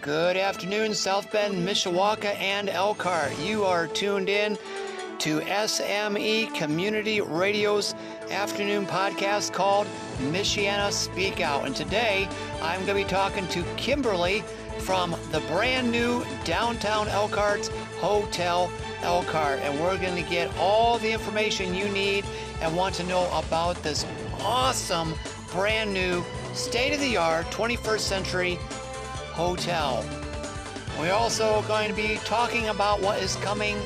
Good afternoon, South Bend, Mishawaka, and Elkhart. You are tuned in to SME Community Radio's afternoon podcast called Michiana Speak Out. And today I'm going to be talking to Kimberly from the brand new downtown Elkhart Hotel Elkhart. And we're going to get all the information you need and want to know about this awesome, brand new, state of the art, 21st century hotel. We're also going to be talking about what is coming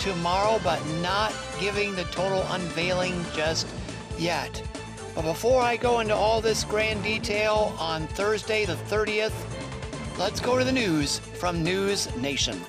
tomorrow, but not giving the total unveiling just yet. But before I go into all this grand detail on Thursday the 30th, let's go to the news from News Nation.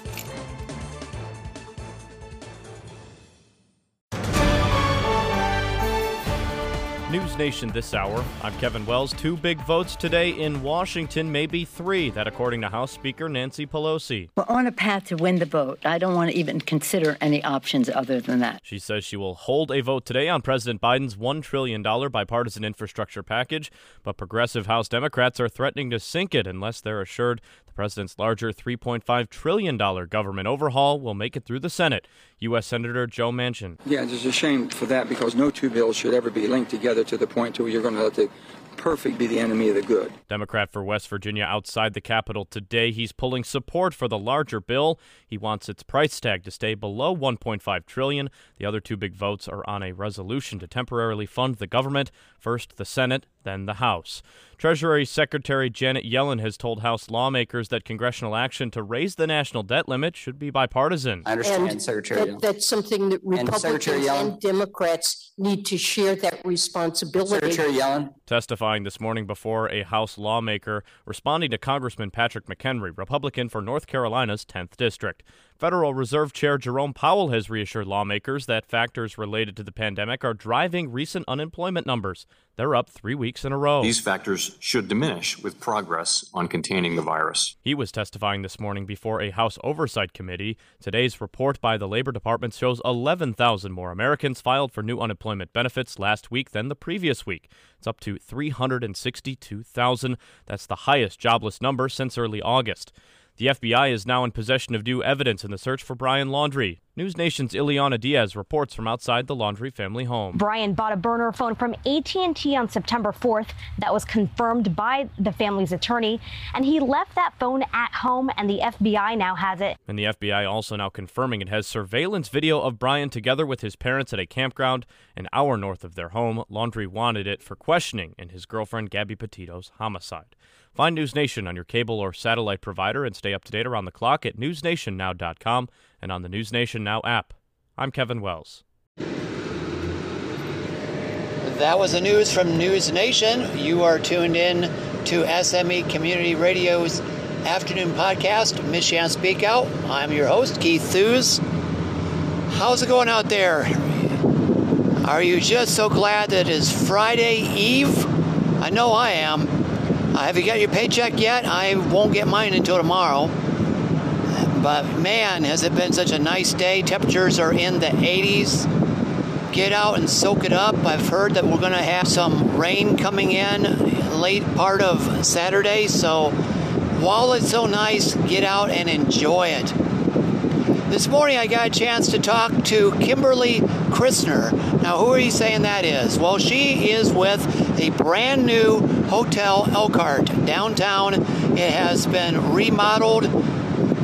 News Nation this hour. I'm Kevin Wells. Two big votes today in Washington, maybe three, that according to House Speaker Nancy Pelosi. We're on a path to win the vote. I don't want to even consider any options other than that. She says she will hold a vote today on President Biden's $1 trillion bipartisan infrastructure package, but progressive House Democrats are threatening to sink it unless they're assured president's larger $3.5 trillion government overhaul will make it through the Senate. U.S. Senator Joe Manchin. Yeah, it's a shame for that because no two bills should ever be linked together to the point to where you're going to let the perfect be the enemy of the good. Democrat for West Virginia outside the Capitol today. He's pulling support for the larger bill. He wants its price tag to stay below 1.5 trillion. The other two big votes are on a resolution to temporarily fund the government. First the Senate, then the House. Treasury Secretary Janet Yellen has told House lawmakers that congressional action to raise the national debt limit should be bipartisan. I understand, And Secretary. that, Yellen. that's something that Republicans Yellen. and Democrats need to share that responsibility. Secretary Yellen. Testifying this morning before a House lawmaker responding to Congressman Patrick McHenry, Republican for North Carolina's 10th District. Federal Reserve Chair Jerome Powell has reassured lawmakers that factors related to the pandemic are driving recent unemployment numbers. They're up three weeks in a row. These factors should diminish with progress on containing the virus. He was testifying this morning before a House Oversight Committee. Today's report by the Labor Department shows 11,000 more Americans filed for new unemployment benefits last week than the previous week. It's up to 362,000. That's the highest jobless number since early August. The FBI is now in possession of new evidence in the search for Brian Laundrie. News Nation's Ileana Diaz reports from outside the Laundrie family home. Brian bought a burner phone from AT&T on September 4th. That was confirmed by the family's attorney, and he left that phone at home and the FBI now has it. And the FBI also now confirming it has surveillance video of Brian together with his parents at a campground an hour north of their home. Laundrie wanted it for questioning in his girlfriend Gabby Petito's homicide. Find News Nation on your cable or satellite provider and stay up to date around the clock at newsnationnow.com and on the News Nation Now app. I'm Kevin Wells. That was the news from News Nation. You are tuned in to SME Community Radio's afternoon podcast, Michiana Speak Out. I'm your host, Keith Thews. How's it going out there? Are you just so glad that it's Friday Eve? I know I am. Uh, have you got your paycheck yet? I won't get mine until tomorrow. But man, has it been such a nice day. Temperatures are in the 80s get out and soak it up. I've heard that we're going to have some rain coming in late part of Saturday, so while it's so nice, get out and enjoy it. This morning I got a chance to talk to Kimberly Christner. Now, who are you saying that is? Well, she is with a brand new hotel, Elkhart, downtown. It has been remodeled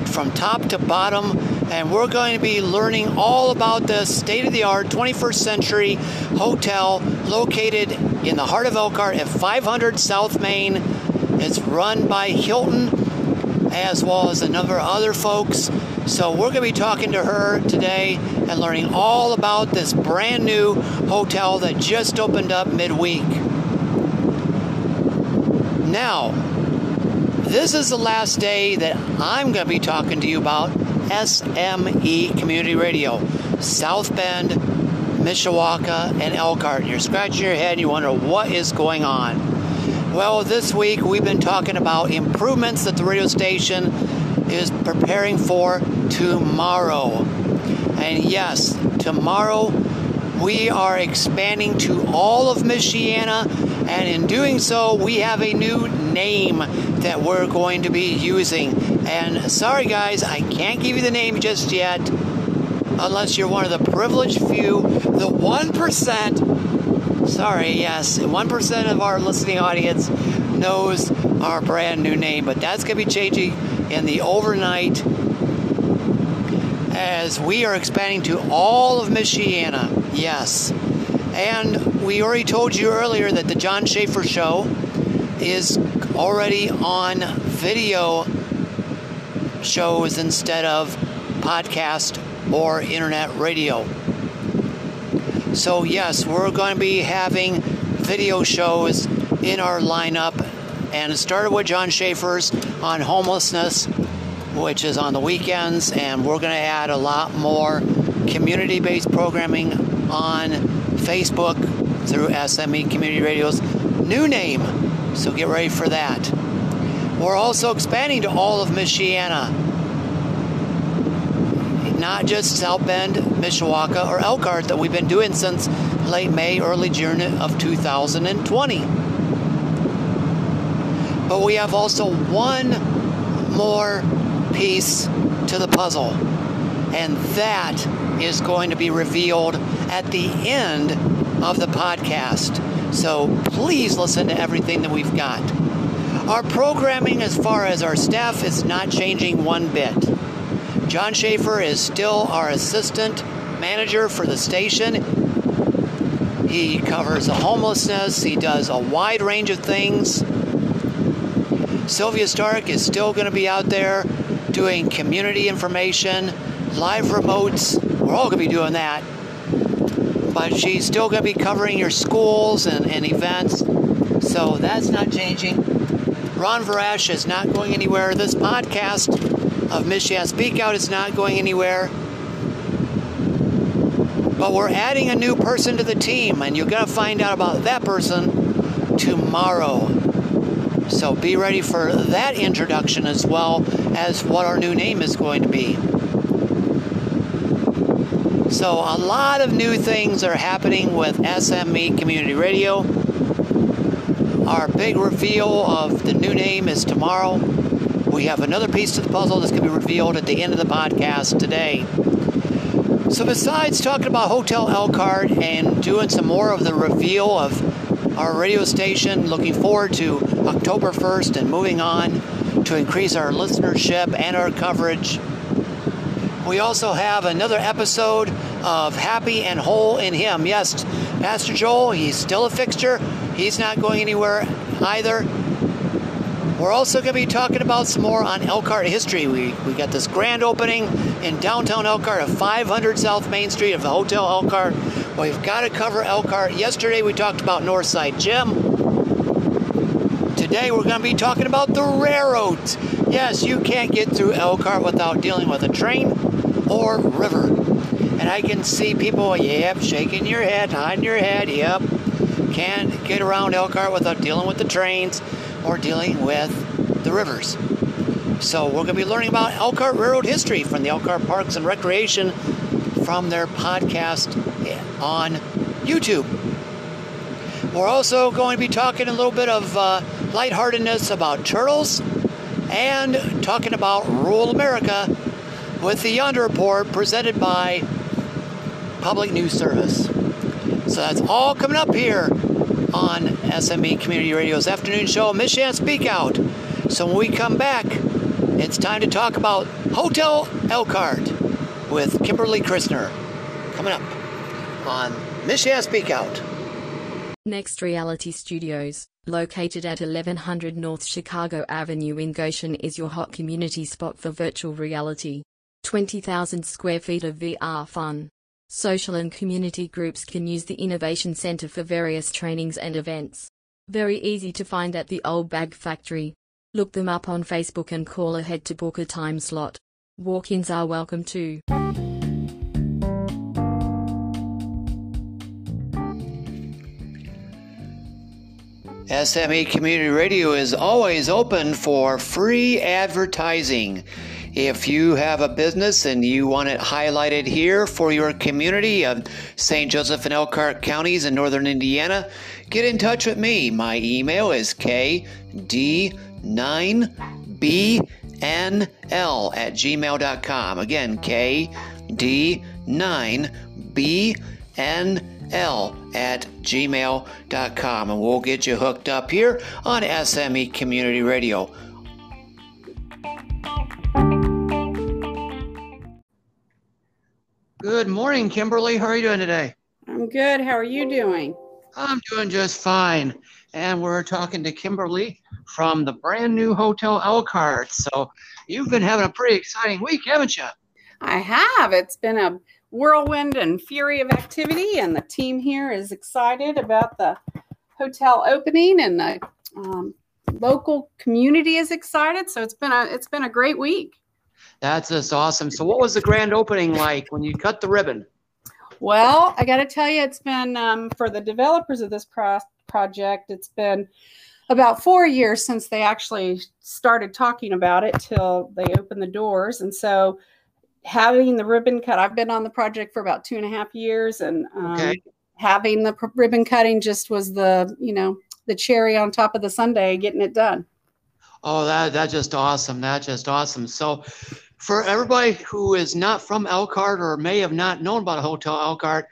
from top to bottom, and we're going to be learning all about this state of the art 21st century hotel located in the heart of Elkhart at 500 South Main. It's run by Hilton as well as a number of other folks. So we're going to be talking to her today and learning all about this brand new hotel that just opened up midweek. Now, this is the last day that I'm going to be talking to you about SME Community Radio, South Bend, Mishawaka, and Elkhart. You're scratching your head and you wonder what is going on. Well, this week we've been talking about improvements that the radio station is preparing for tomorrow. And yes, tomorrow we are expanding to all of Michiana, and in doing so, we have a new name that we're going to be using. And sorry, guys, I can't give you the name just yet unless you're one of the privileged few, the 1%. Sorry, yes, 1% of our listening audience knows our brand new name, but that's going to be changing in the overnight as we are expanding to all of Michiana. Yes. And we already told you earlier that the John Schaefer Show is already on video shows instead of podcast or internet radio. So, yes, we're going to be having video shows in our lineup. And it started with John Schaefer's on homelessness, which is on the weekends. And we're going to add a lot more community based programming on Facebook through SME Community Radio's new name. So, get ready for that. We're also expanding to all of Michiana not just South Bend, Mishawaka, or Elkhart that we've been doing since late May, early June of 2020. But we have also one more piece to the puzzle, and that is going to be revealed at the end of the podcast. So please listen to everything that we've got. Our programming, as far as our staff, is not changing one bit. John Schaefer is still our assistant manager for the station. He covers homelessness, he does a wide range of things. Sylvia Stark is still going to be out there doing community information, live remotes. We're all going to be doing that. But she's still going to be covering your schools and, and events. So that's not changing. Ron Varash is not going anywhere. This podcast of Michiana Speak Out is not going anywhere. But we're adding a new person to the team, and you're going to find out about that person tomorrow. So be ready for that introduction as well as what our new name is going to be. So, a lot of new things are happening with SME Community Radio. Our big reveal of the new name is tomorrow. We have another piece to the puzzle that's going to be revealed at the end of the podcast today. So, besides talking about Hotel Elkhart and doing some more of the reveal of our radio station, looking forward to October 1st and moving on to increase our listenership and our coverage. We also have another episode of Happy and Whole in Him. Yes, Pastor Joel, he's still a fixture. He's not going anywhere either. We're also going to be talking about some more on Elkhart history. We, we got this grand opening in downtown Elkhart of 500 South Main Street of the Hotel Elkhart. We've got to cover Elkhart. Yesterday we talked about Northside Gym. Today we're going to be talking about the railroads. Yes, you can't get through Elkhart without dealing with a train or river. And I can see people, yep, shaking your head, nodding your head, yep. Can't get around Elkhart without dealing with the trains or dealing with the rivers. So we're going to be learning about Elkhart Railroad history from the Elkhart Parks and Recreation from their podcast on YouTube. We're also going to be talking a little bit of uh, lightheartedness about turtles and talking about rural America with the Yonder Report presented by Public News Service. So that's all coming up here on SME Community Radio's afternoon show, Michiana Speak Out. So when we come back, it's time to talk about Hotel Elkhart with Kimberly Christner. Coming up on Michiana Speak Out. Next Reality Studios, located at 1100 North Chicago Avenue in Goshen, is your hot community spot for virtual reality. 20,000 square feet of VR fun. Social and community groups can use the Innovation Center for various trainings and events. Very easy to find at the Old Bag Factory. Look them up on Facebook and call ahead to book a time slot. Walk ins are welcome too. SME Community Radio is always open for free advertising. If you have a business and you want it highlighted here for your community of St. Joseph and Elkhart counties in northern Indiana, get in touch with me. My email is kd9b KD9BNL at gmail.com. Again, KD9BNL at gmail.com. And we'll get you hooked up here on SME Community Radio. Good morning, Kimberly. How are you doing today? I'm good. How are you doing? I'm doing just fine. And we're talking to Kimberly from the brand new Hotel Elkhart. So you've been having a pretty exciting week, haven't you? I have. It's been a whirlwind and fury of activity, and the team here is excited about the hotel opening, and the um, local community is excited. So it's been a it's been a great week. That's just awesome. So, what was the grand opening like when you cut the ribbon? Well, I got to tell you, it's been um, for the developers of this pro- project. It's been about four years since they actually started talking about it till they opened the doors, and so having the ribbon cut. I've been on the project for about two and a half years, and um, okay. having the ribbon cutting just was the you know the cherry on top of the sundae, getting it done. Oh, that that's just awesome. That's just awesome. So, for everybody who is not from Elkhart or may have not known about a Hotel Elkhart,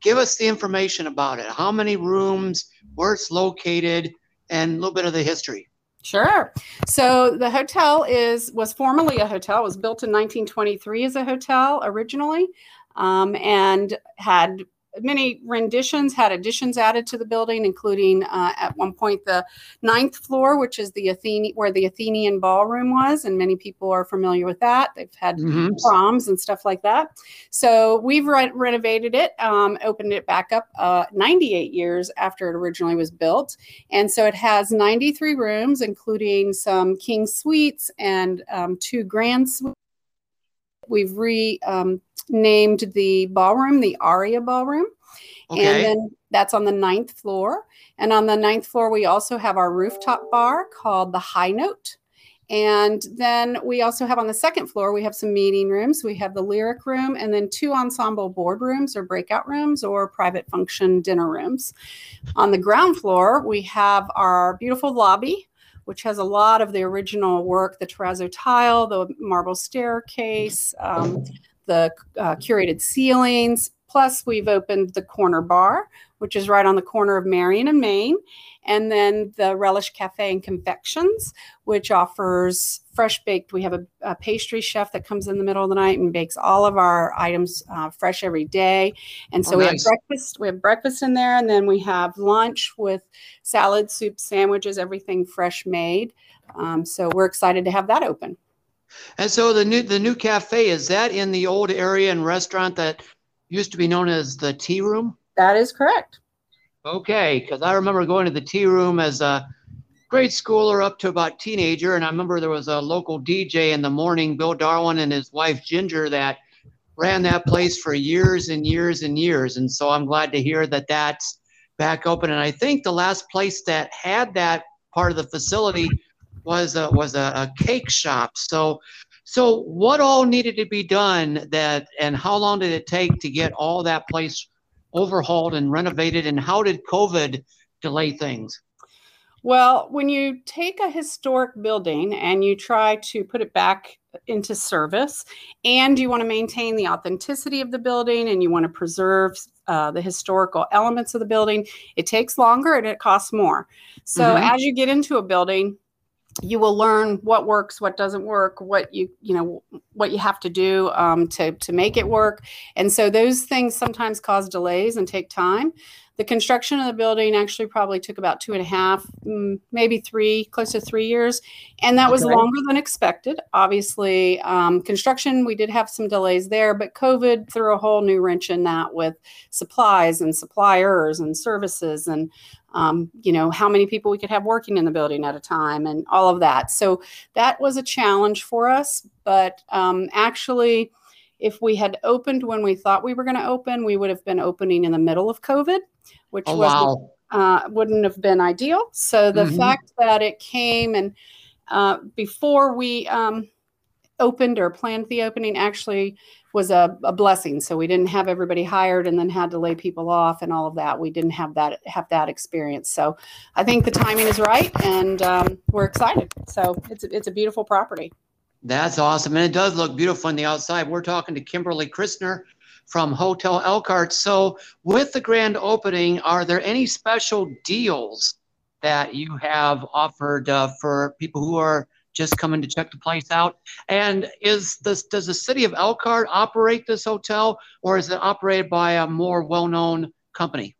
give us the information about it. How many rooms, where it's located, and a little bit of the history. Sure. So the hotel is was formerly a hotel. It was built in 1923 as a hotel originally, um, and had many renditions had additions added to the building, including uh, at one point the ninth floor, which is the Athene where the Athenian ballroom was, and many people are familiar with that. They've had mm-hmm. proms and stuff like that. So we've re- renovated it, um, opened it back up uh, 98 years after it originally was built, and so it has 93 rooms, including some king suites and um, two grand suites We've re um, the ballroom the Aria Ballroom. Okay. And then that's on the ninth floor. And on the ninth floor, we also have our rooftop bar called the High Note. And then we also have on the second floor, we have some meeting rooms. We have the lyric room and then two ensemble boardrooms or breakout rooms or private function dinner rooms. On the ground floor, we have our beautiful lobby which has a lot of the original work the terrazzo tile, the marble staircase, um, the uh, curated ceilings. Plus, we've opened the corner bar, which is right on the corner of Marion and Main and then the Relish Cafe and Confections, which offers fresh baked. We have a, a, pastry chef that comes in the middle of the night and bakes all of our items uh, fresh every day. And so oh, we have breakfast. We have breakfast in there, and then we have lunch with salad, soup, sandwiches, everything fresh made. Um, so we're excited to have that open. And so the new the new cafe is that in the old area and restaurant that used to be known as the Tea Room. That is correct. Okay, because I remember going to the tea room as a grade schooler up to about teenager, and I remember there was a local DJ in the morning, Bill Darwin and his wife Ginger, that ran that place for years and years and years. And so I'm glad to hear that that's back open. And I think the last place that had that part of the facility was a, was a, a cake shop. So so what all needed to be done that and how long did it take to get all that place overhauled and renovated? And how did COVID delay things? Well, when you take a historic building and you try to put it back into service, and you want to maintain the authenticity of the building and you want to preserve uh, the historical elements of the building, it takes longer and it costs more. So, mm-hmm. as you get into a building, you will learn what works what doesn't work what you you know what you have to do um, to to make it work. And so those things sometimes cause delays and take time the construction of the building actually probably took about two and a half, mm, maybe three, close to three years. And that was okay. longer than expected. Obviously, um, construction, we did have some delays there, but COVID threw a whole new wrench in that with supplies and suppliers and services and um, you know how many people we could have working in the building at a time and all of that so that was a challenge for us but um, actually if we had opened when we thought we were going to open we would have been opening in the middle of covid which oh, wow. uh, wouldn't have been ideal so the mm-hmm. fact that it came and uh, before we um, opened or planned the opening actually was a, a, blessing. So we didn't have everybody hired and then had to lay people off and all of that. We didn't have that have that experience. So I think the timing is right, and um, we're excited. So it's a, it's a beautiful property. That's awesome, and it does look beautiful on the outside. We're talking to Kimberly Christner from Hotel Elkhart. So with the grand opening, are there any special deals that you have offered uh, for people who are just coming to check the place out? And is this does the city of Elkhart operate this hotel, or is it operated by a more well-known company?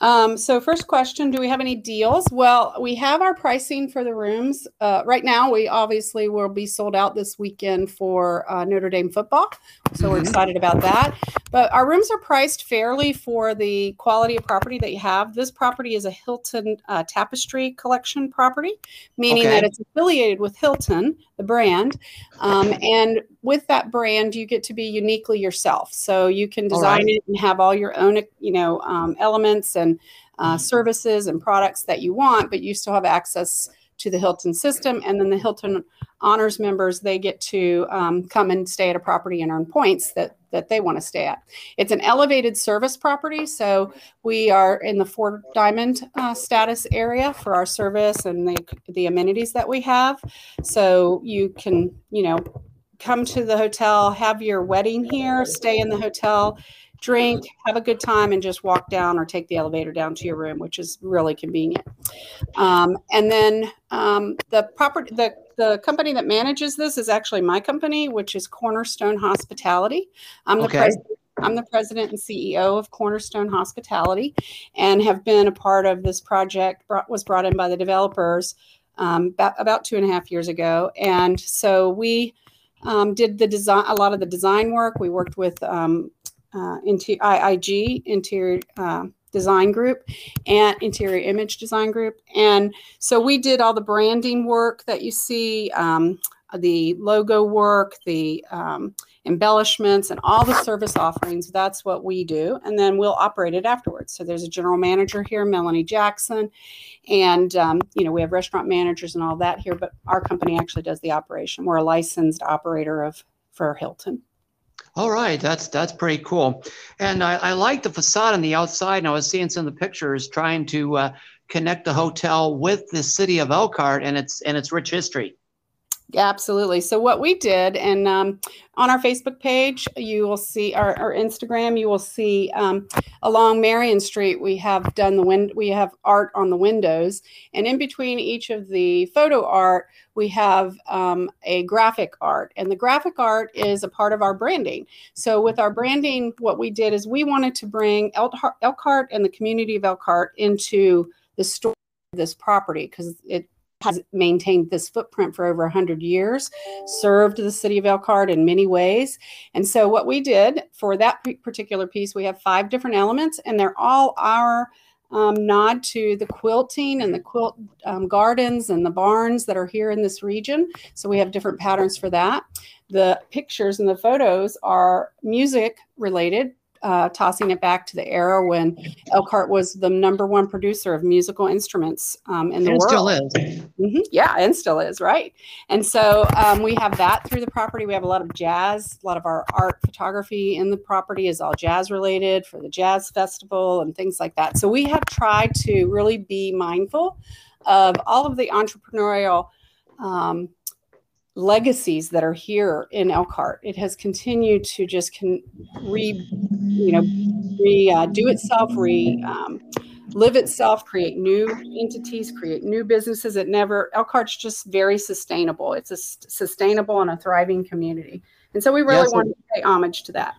Um, so first question, do we have any deals? Well, we have our pricing for the rooms. Uh, right now, we obviously will be sold out this weekend for uh, Notre Dame football. So we're mm-hmm. excited about that. But our rooms are priced fairly for the quality of property that you have. This property is a Hilton uh, Tapestry Collection property, meaning okay. that it's affiliated with Hilton, the brand. Um, and with that brand, you get to be uniquely yourself. So you can design right. it and have all your own, you know, um, elements and uh, mm-hmm. services and products that you want, but you still have access to the Hilton system. And then the Hilton honors members, they get to um, come and stay at a property and earn points that that they want to stay at. It's an elevated service property, so we are in the four diamond uh, status area for our service and the the amenities that we have. So you can, you know, come to the hotel, have your wedding here, stay in the hotel drink, have a good time, and just walk down or take the elevator down to your room, which is really convenient. Um, and then um, the property, the the company that manages this is actually my company, which is Cornerstone Hospitality. I'm the okay. president. I'm the president and CEO of Cornerstone Hospitality, and have been a part of this project. Brought, was brought in by the developers um, about, about two and a half years ago, and so we um, did the design, a lot of the design work. We worked with um, uh, into IIG, Interior uh, Design Group, and Interior Image Design Group. And so we did all the branding work that you see, um, the logo work, the um, embellishments, and all the service offerings. That's what we do. And then we'll operate it afterwards. So there's a general manager here, Melanie Jackson. And, um, you know, we have restaurant managers and all that here, but our company actually does the operation. We're a licensed operator of for Hilton. All right, that's that's pretty cool, and I, I like the facade on the outside. And I was seeing some of the pictures trying to uh, connect the hotel with the city of Elkhart and its and its rich history. Absolutely. So what we did, and um, on our Facebook page, you will see our, our Instagram. You will see um, along Marion Street, we have done the wind. We have art on the windows, and in between each of the photo art, we have um, a graphic art, and the graphic art is a part of our branding. So with our branding, what we did is we wanted to bring Elkhart and the community of Elkhart into the story of this property because it has maintained this footprint for over 100 years, served the city of Elkhart in many ways. And so, what we did for that particular piece, we have five different elements, and they're all our um, nod to the quilting and the quilt um, gardens and the barns that are here in this region. So, we have different patterns for that. The pictures and the photos are music related uh, tossing it back to the era when Elkhart was the number one producer of musical instruments um, in the and world. Still is. Mm-hmm. Yeah, and still is right. And so um, we have that through the property. We have a lot of jazz. A lot of our art photography in the property is all jazz related for the jazz festival and things like that. So we have tried to really be mindful of all of the entrepreneurial. Um, legacies that are here in Elkhart. It has continued to just can re, you know, re uh, do itself, re um, live itself, create new entities, create new businesses. It never Elkhart's just very sustainable. It's a sustainable and a thriving community, and so we really yes, want to pay homage to that.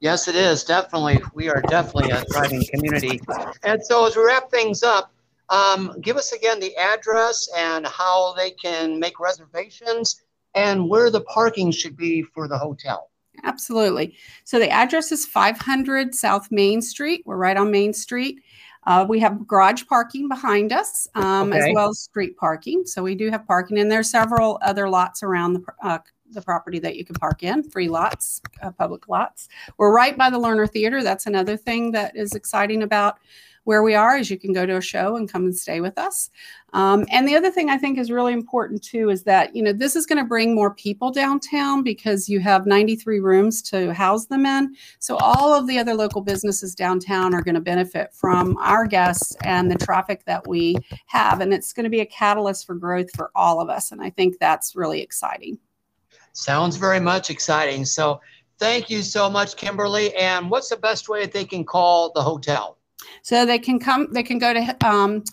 Yes, it is definitely. We are definitely a thriving community, and so as we wrap things up. Um, give us again the address and how they can make reservations and where the parking should be for the hotel. Absolutely. So the address is 500 South Main Street. We're right on Main Street. Uh, we have garage parking behind us, um, okay. as well as street parking. So we do have parking, and there's several other lots around the uh, the property that you can park in, free lots, uh, public lots. We're right by the Lerner Theater. That's another thing that is exciting about where we are is you can go to a show and come and stay with us. Um, and the other thing I think is really important too is that you know this is going to bring more people downtown because you have 93 rooms to house them in. So all of the other local businesses downtown are going to benefit from our guests and the traffic that we have, and it's going to be a catalyst for growth for all of us. And I think that's really exciting. Sounds very much exciting. So thank you so much, Kimberly. And what's the best way that they can call the hotel? So they can come, they can go to um,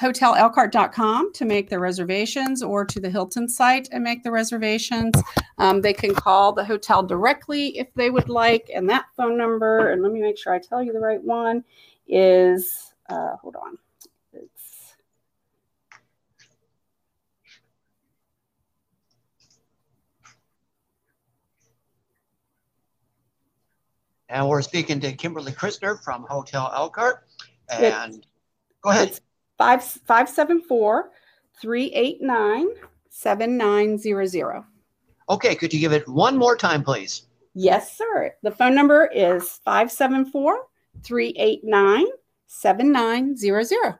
hotelelkhart.com to make their reservations or to the Hilton site and make the reservations. Um, they can call the hotel directly if they would like. And that phone number, and let me make sure I tell you the right one, is uh, hold on. It's And we're speaking to Kimberly Christner from Hotel Elkhart. And it's, go ahead. It's 574 389 7900. Okay, could you give it one more time, please? Yes, sir. The phone number is 574 389 7900.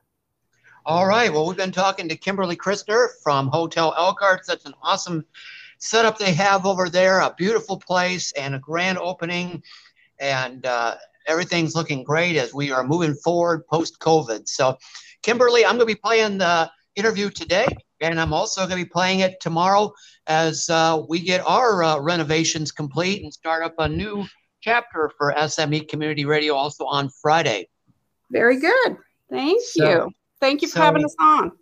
All right. Well, we've been talking to Kimberly Christner from Hotel Elkhart. That's an awesome setup they have over there, a beautiful place and a grand opening. And uh, everything's looking great as we are moving forward post COVID. So, Kimberly, I'm going to be playing the interview today, and I'm also going to be playing it tomorrow as uh, we get our uh, renovations complete and start up a new chapter for SME Community Radio also on Friday. Very good. Thank so, you. Thank you for so, having us on.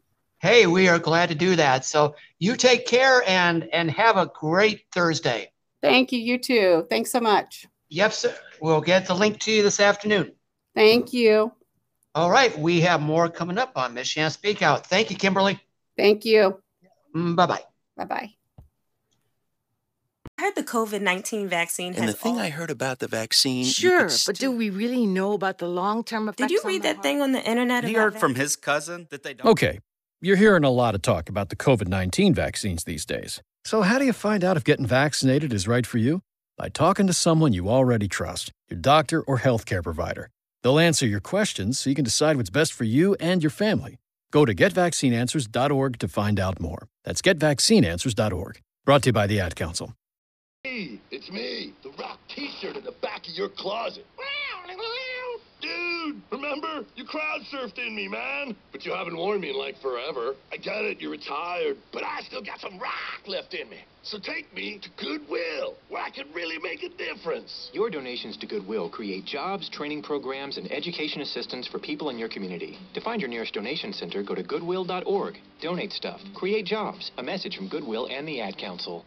Hey, we are glad to do that. So you take care and and have a great Thursday. Thank you. You too. Thanks so much. Yep, sir. We'll get the link to you this afternoon. Thank you. All right. We have more coming up on Michiana Speak Out. Thank you, Kimberly. Thank you. Mm, bye bye. Bye bye. I heard the COVID 19 vaccine And the thing all... I heard about the vaccine. Sure, but do we really know about the long term effects? Did you read that thing on the internet? He heard from his cousin that they don't. Okay, you're hearing a lot of talk about the COVID 19 vaccines these days. So, how do you find out if getting vaccinated is right for you? By talking to someone you already trust, your doctor or healthcare provider. They'll answer your questions so you can decide what's best for you and your family. Go to getvaccineanswers.org to find out more. That's getvaccineanswers.org. Brought to you by the Ad Council. Hey, it's me, the rock t-shirt in the back of your closet. Dude, remember? You crowd surfed in me, man. But you haven't worn me in like forever. I get it, you're retired, but I still got some rock left in me. So take me to Goodwill, where I can really make a difference. Your donations to Goodwill create jobs, training programs, and education assistance for people in your community. To find your nearest donation center, go to goodwill.org. Donate stuff. Create jobs. A message from Goodwill and the Ad Council.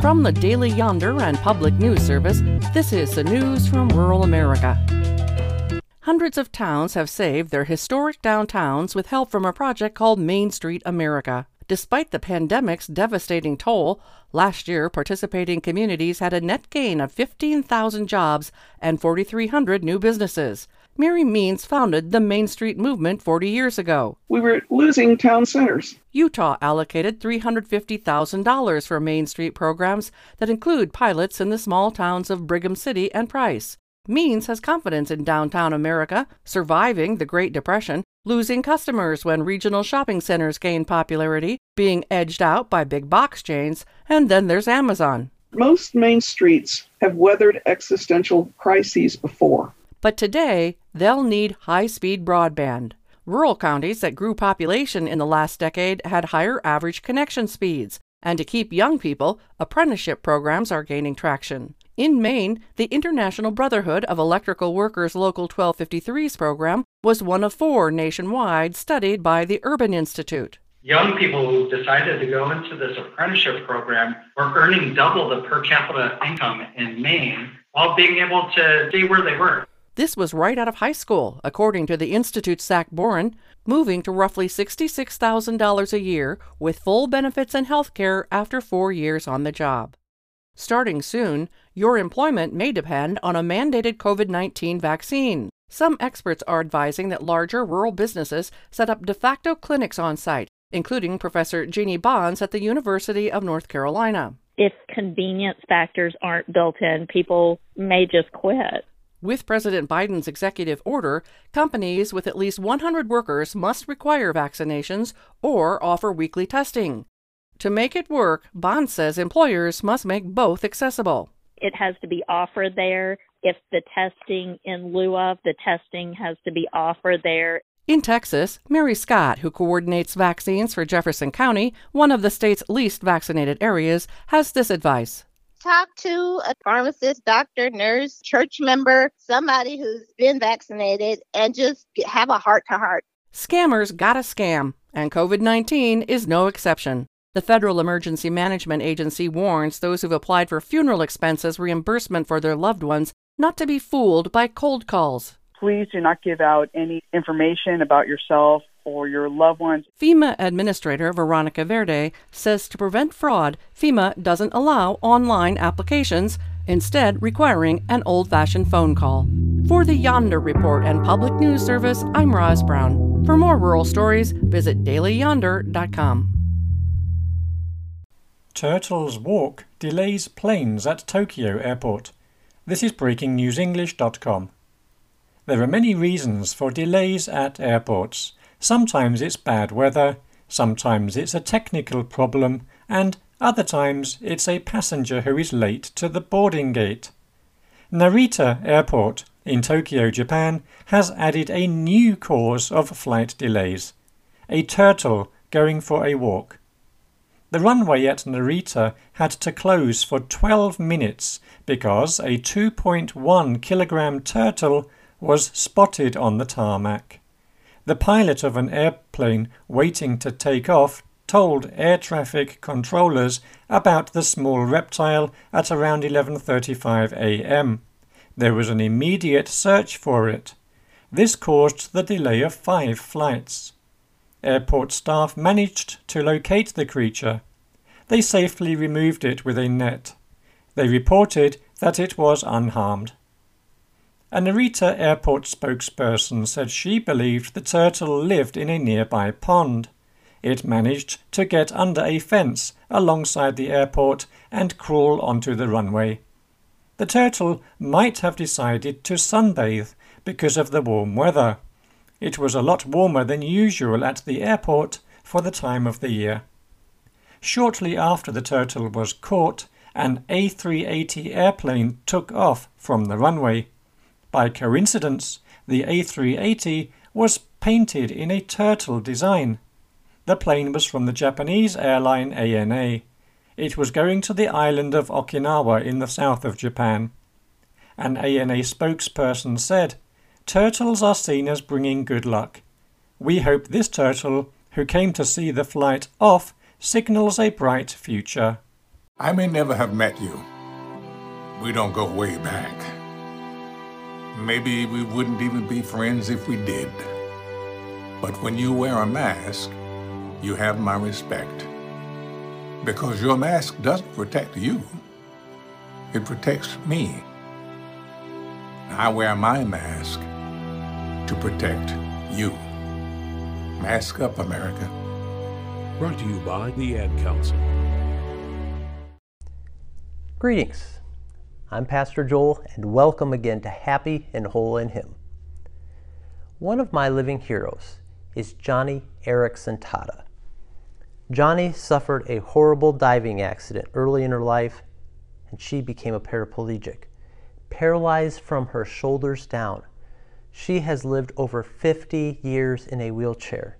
From the Daily Yonder and Public News Service, this is the news from rural America. Hundreds of towns have saved their historic downtowns with help from a project called Main Street America. Despite the pandemic's devastating toll, last year participating communities had a net gain of 15,000 jobs and 4,300 new businesses. Mary Means founded the Main Street movement 40 years ago. We were losing town centers. Utah allocated $350,000 for Main Street programs that include pilots in the small towns of Brigham City and Price. Means has confidence in downtown America, surviving the Great Depression, losing customers when regional shopping centers gain popularity, being edged out by big box chains, and then there's Amazon. Most main streets have weathered existential crises before. But today, they'll need high speed broadband. Rural counties that grew population in the last decade had higher average connection speeds, and to keep young people, apprenticeship programs are gaining traction. In Maine, the International Brotherhood of Electrical Workers Local 1253's program was one of four nationwide studied by the Urban Institute. Young people who decided to go into this apprenticeship program were earning double the per capita income in Maine while being able to stay where they were. This was right out of high school, according to the Institute's Zach Boren, moving to roughly $66,000 a year with full benefits and health care after four years on the job. Starting soon, your employment may depend on a mandated COVID 19 vaccine. Some experts are advising that larger rural businesses set up de facto clinics on site, including Professor Jeannie Bonds at the University of North Carolina. If convenience factors aren't built in, people may just quit. With President Biden's executive order, companies with at least 100 workers must require vaccinations or offer weekly testing. To make it work, Bond says employers must make both accessible. It has to be offered there. If the testing in lieu of the testing has to be offered there. In Texas, Mary Scott, who coordinates vaccines for Jefferson County, one of the state's least vaccinated areas, has this advice talk to a pharmacist, doctor, nurse, church member, somebody who's been vaccinated, and just have a heart to heart. Scammers got a scam, and COVID 19 is no exception. The Federal Emergency Management Agency warns those who've applied for funeral expenses reimbursement for their loved ones not to be fooled by cold calls. Please do not give out any information about yourself or your loved ones. FEMA Administrator Veronica Verde says to prevent fraud, FEMA doesn't allow online applications, instead, requiring an old fashioned phone call. For the Yonder Report and Public News Service, I'm Roz Brown. For more rural stories, visit dailyyonder.com. Turtles Walk delays planes at Tokyo Airport. This is breakingnewsenglish.com. There are many reasons for delays at airports. Sometimes it's bad weather, sometimes it's a technical problem, and other times it's a passenger who is late to the boarding gate. Narita Airport in Tokyo, Japan has added a new cause of flight delays a turtle going for a walk. The runway at Narita had to close for 12 minutes because a 2.1 kilogram turtle was spotted on the tarmac. The pilot of an airplane waiting to take off told air traffic controllers about the small reptile at around 11:35 a.m. There was an immediate search for it. This caused the delay of 5 flights. Airport staff managed to locate the creature. They safely removed it with a net. They reported that it was unharmed. A Narita airport spokesperson said she believed the turtle lived in a nearby pond. It managed to get under a fence alongside the airport and crawl onto the runway. The turtle might have decided to sunbathe because of the warm weather. It was a lot warmer than usual at the airport for the time of the year. Shortly after the turtle was caught, an A380 airplane took off from the runway. By coincidence, the A380 was painted in a turtle design. The plane was from the Japanese airline ANA. It was going to the island of Okinawa in the south of Japan. An ANA spokesperson said, Turtles are seen as bringing good luck. We hope this turtle, who came to see the flight off, signals a bright future. I may never have met you. We don't go way back. Maybe we wouldn't even be friends if we did. But when you wear a mask, you have my respect. Because your mask doesn't protect you, it protects me. I wear my mask to protect you. Mask up, America. Brought to you by the Ad Council. Greetings. I'm Pastor Joel, and welcome again to Happy and Whole in Him. One of my living heroes is Joni Eareckson Tada. Joni suffered a horrible diving accident early in her life, and she became a paraplegic. Paralyzed from her shoulders down, she has lived over 50 years in a wheelchair.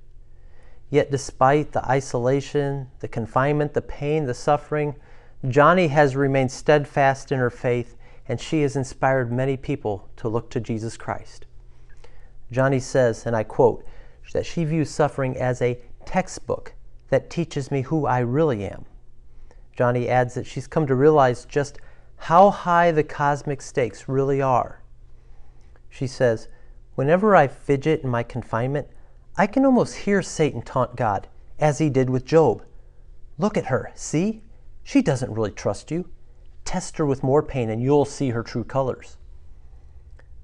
Yet, despite the isolation, the confinement, the pain, the suffering, Joni has remained steadfast in her faith and she has inspired many people to look to Jesus Christ. Joni says, and I quote, that she views suffering as a textbook that teaches me who I really am. Joni adds that she's come to realize just how high the cosmic stakes really are. She says, Whenever I fidget in my confinement, I can almost hear Satan taunt God, as he did with Job. Look at her, see? She doesn't really trust you. Test her with more pain and you'll see her true colors.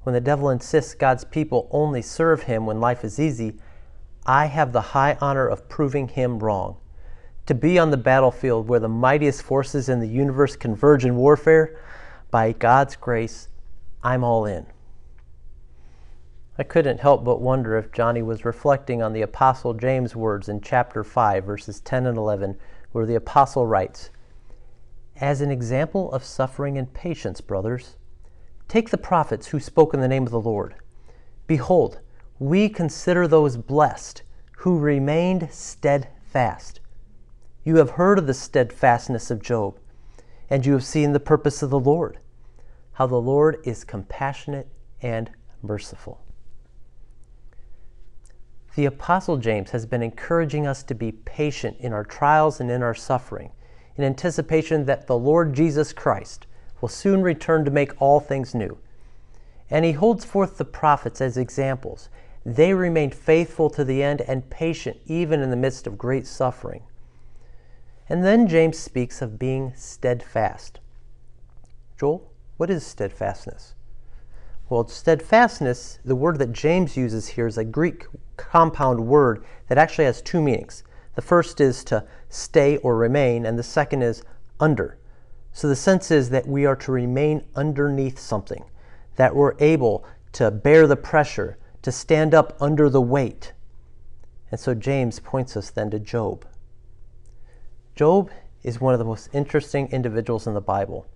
When the devil insists God's people only serve him when life is easy, I have the high honor of proving him wrong. To be on the battlefield where the mightiest forces in the universe converge in warfare, by God's grace, I'm all in. I couldn't help but wonder if Joni was reflecting on the Apostle James' words in chapter 5, verses 10 and 11, where the Apostle writes, As an example of suffering and patience, brothers, take the prophets who spoke in the name of the Lord. Behold, we consider those blessed who remained steadfast. You have heard of the steadfastness of Job, and you have seen the purpose of the Lord, how the Lord is compassionate and merciful. The Apostle James has been encouraging us to be patient in our trials and in our suffering, in anticipation that the Lord Jesus Christ will soon return to make all things new. And he holds forth the prophets as examples. They remained faithful to the end and patient even in the midst of great suffering. And then James speaks of being steadfast. Joel, what is steadfastness? Well, steadfastness, the word that James uses here is a Greek compound word that actually has two meanings. The first is to stay or remain, and the second is under. So the sense is that we are to remain underneath something, that we're able to bear the pressure, to stand up under the weight. And so James points us then to Job. Job is one of the most interesting individuals in the Bible.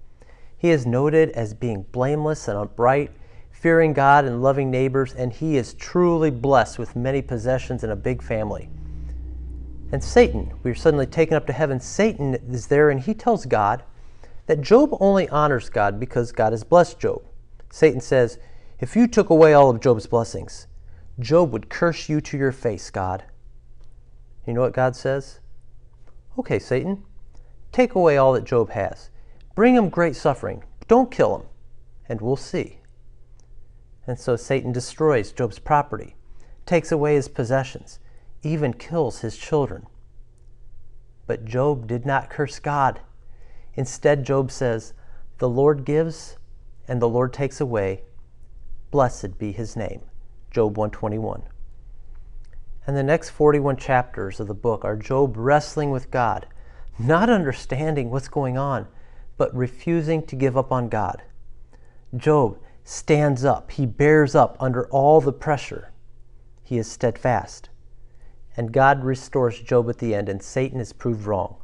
He is noted as being blameless and upright fearing God and loving neighbors, and he is truly blessed with many possessions and a big family. And Satan, we are suddenly taken up to heaven. Satan is there, and he tells God that Job only honors God because God has blessed Job. Satan says, If you took away all of Job's blessings, Job would curse you to your face, God. You know what God says? Okay, Satan, take away all that Job has. Bring him great suffering. Don't kill him, and we'll see. And so Satan destroys Job's property, takes away his possessions, even kills his children. But Job did not curse God. Instead, Job says, The Lord gives and the Lord takes away. Blessed be his name. Job 121. And the next 41 chapters of the book are Job wrestling with God, not understanding what's going on, but refusing to give up on God. Job stands up, he bears up under all the pressure. He is steadfast. And God restores Job at the end, and Satan is proved wrong.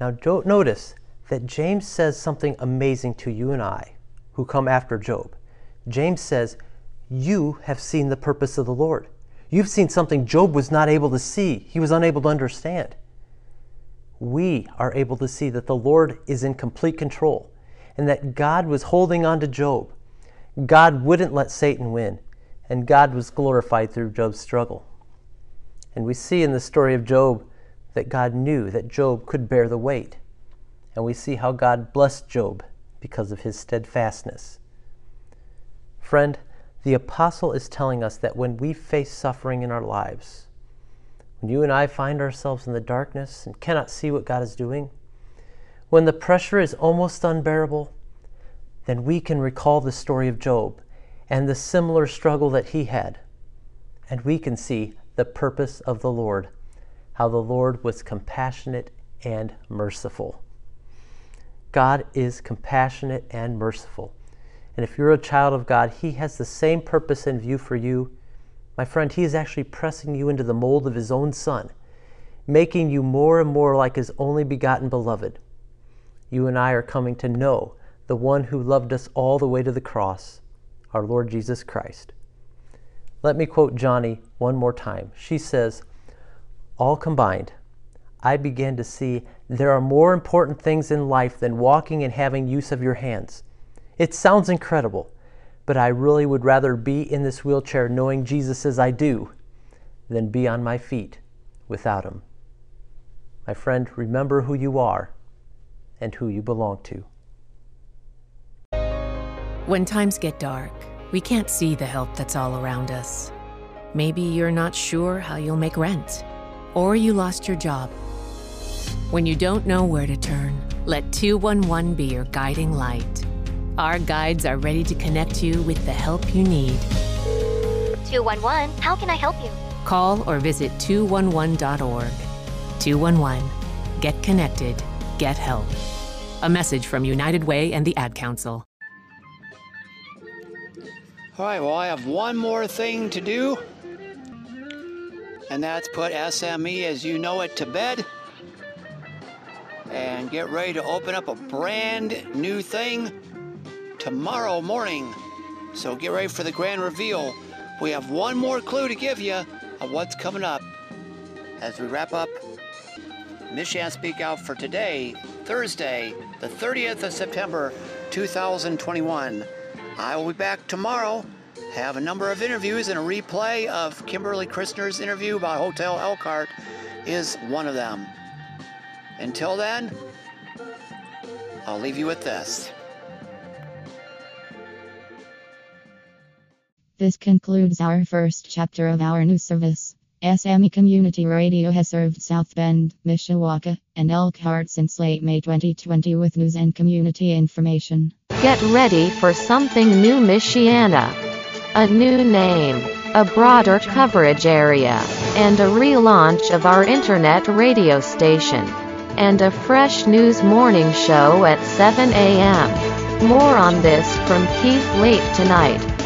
Now, notice that James says something amazing to you and I who come after Job. James says, You have seen the purpose of the Lord. You've seen something Job was not able to see, he was unable to understand. We are able to see that the Lord is in complete control and that God was holding on to Job. God wouldn't let Satan win, and God was glorified through Job's struggle. And we see in the story of Job that God knew that Job could bear the weight. And we see how God blessed Job because of his steadfastness. Friend, the apostle is telling us that when we face suffering in our lives, when you and I find ourselves in the darkness and cannot see what God is doing, when the pressure is almost unbearable, then we can recall the story of Job and the similar struggle that he had. And we can see the purpose of the Lord, how the Lord was compassionate and merciful. God is compassionate and merciful. And if you're a child of God, He has the same purpose in view for you. My friend, He is actually pressing you into the mold of His own Son, making you more and more like His only begotten beloved you and I are coming to know the one who loved us all the way to the cross, our Lord Jesus Christ. Let me quote Joni one more time. She says, All combined, I began to see there are more important things in life than walking and having use of your hands. It sounds incredible, but I really would rather be in this wheelchair knowing Jesus as I do than be on my feet without him. My friend, remember who you are and who you belong to. When times get dark, we can't see the help that's all around us. Maybe you're not sure how you'll make rent, or you lost your job. When you don't know where to turn, let 211 be your guiding light. Our guides are ready to connect you with the help you need. 211, how can I help you? Call or visit 211.org. 211, get connected, get help. A message from United Way and the Ad Council. All right, well, I have one more thing to do, and that's put SME as you know it to bed and get ready to open up a brand new thing tomorrow morning. So get ready for the grand reveal. We have one more clue to give you of what's coming up as we wrap up Michiana Speak Out for today, Thursday, the 30th of September, 2021. I will be back tomorrow. Have a number of interviews and a replay of Kimberly Christner's interview about Hotel Elkhart is one of them. Until then, I'll leave you with this. This concludes our first chapter of our news service. SME Community Radio has served South Bend, Mishawaka, and Elkhart since late May 2020 with news and community information. Get ready for something new Michiana. A new name, a broader coverage area, and a relaunch of our internet radio station. And a fresh news morning show at 7 a.m. More on this from Keith late tonight.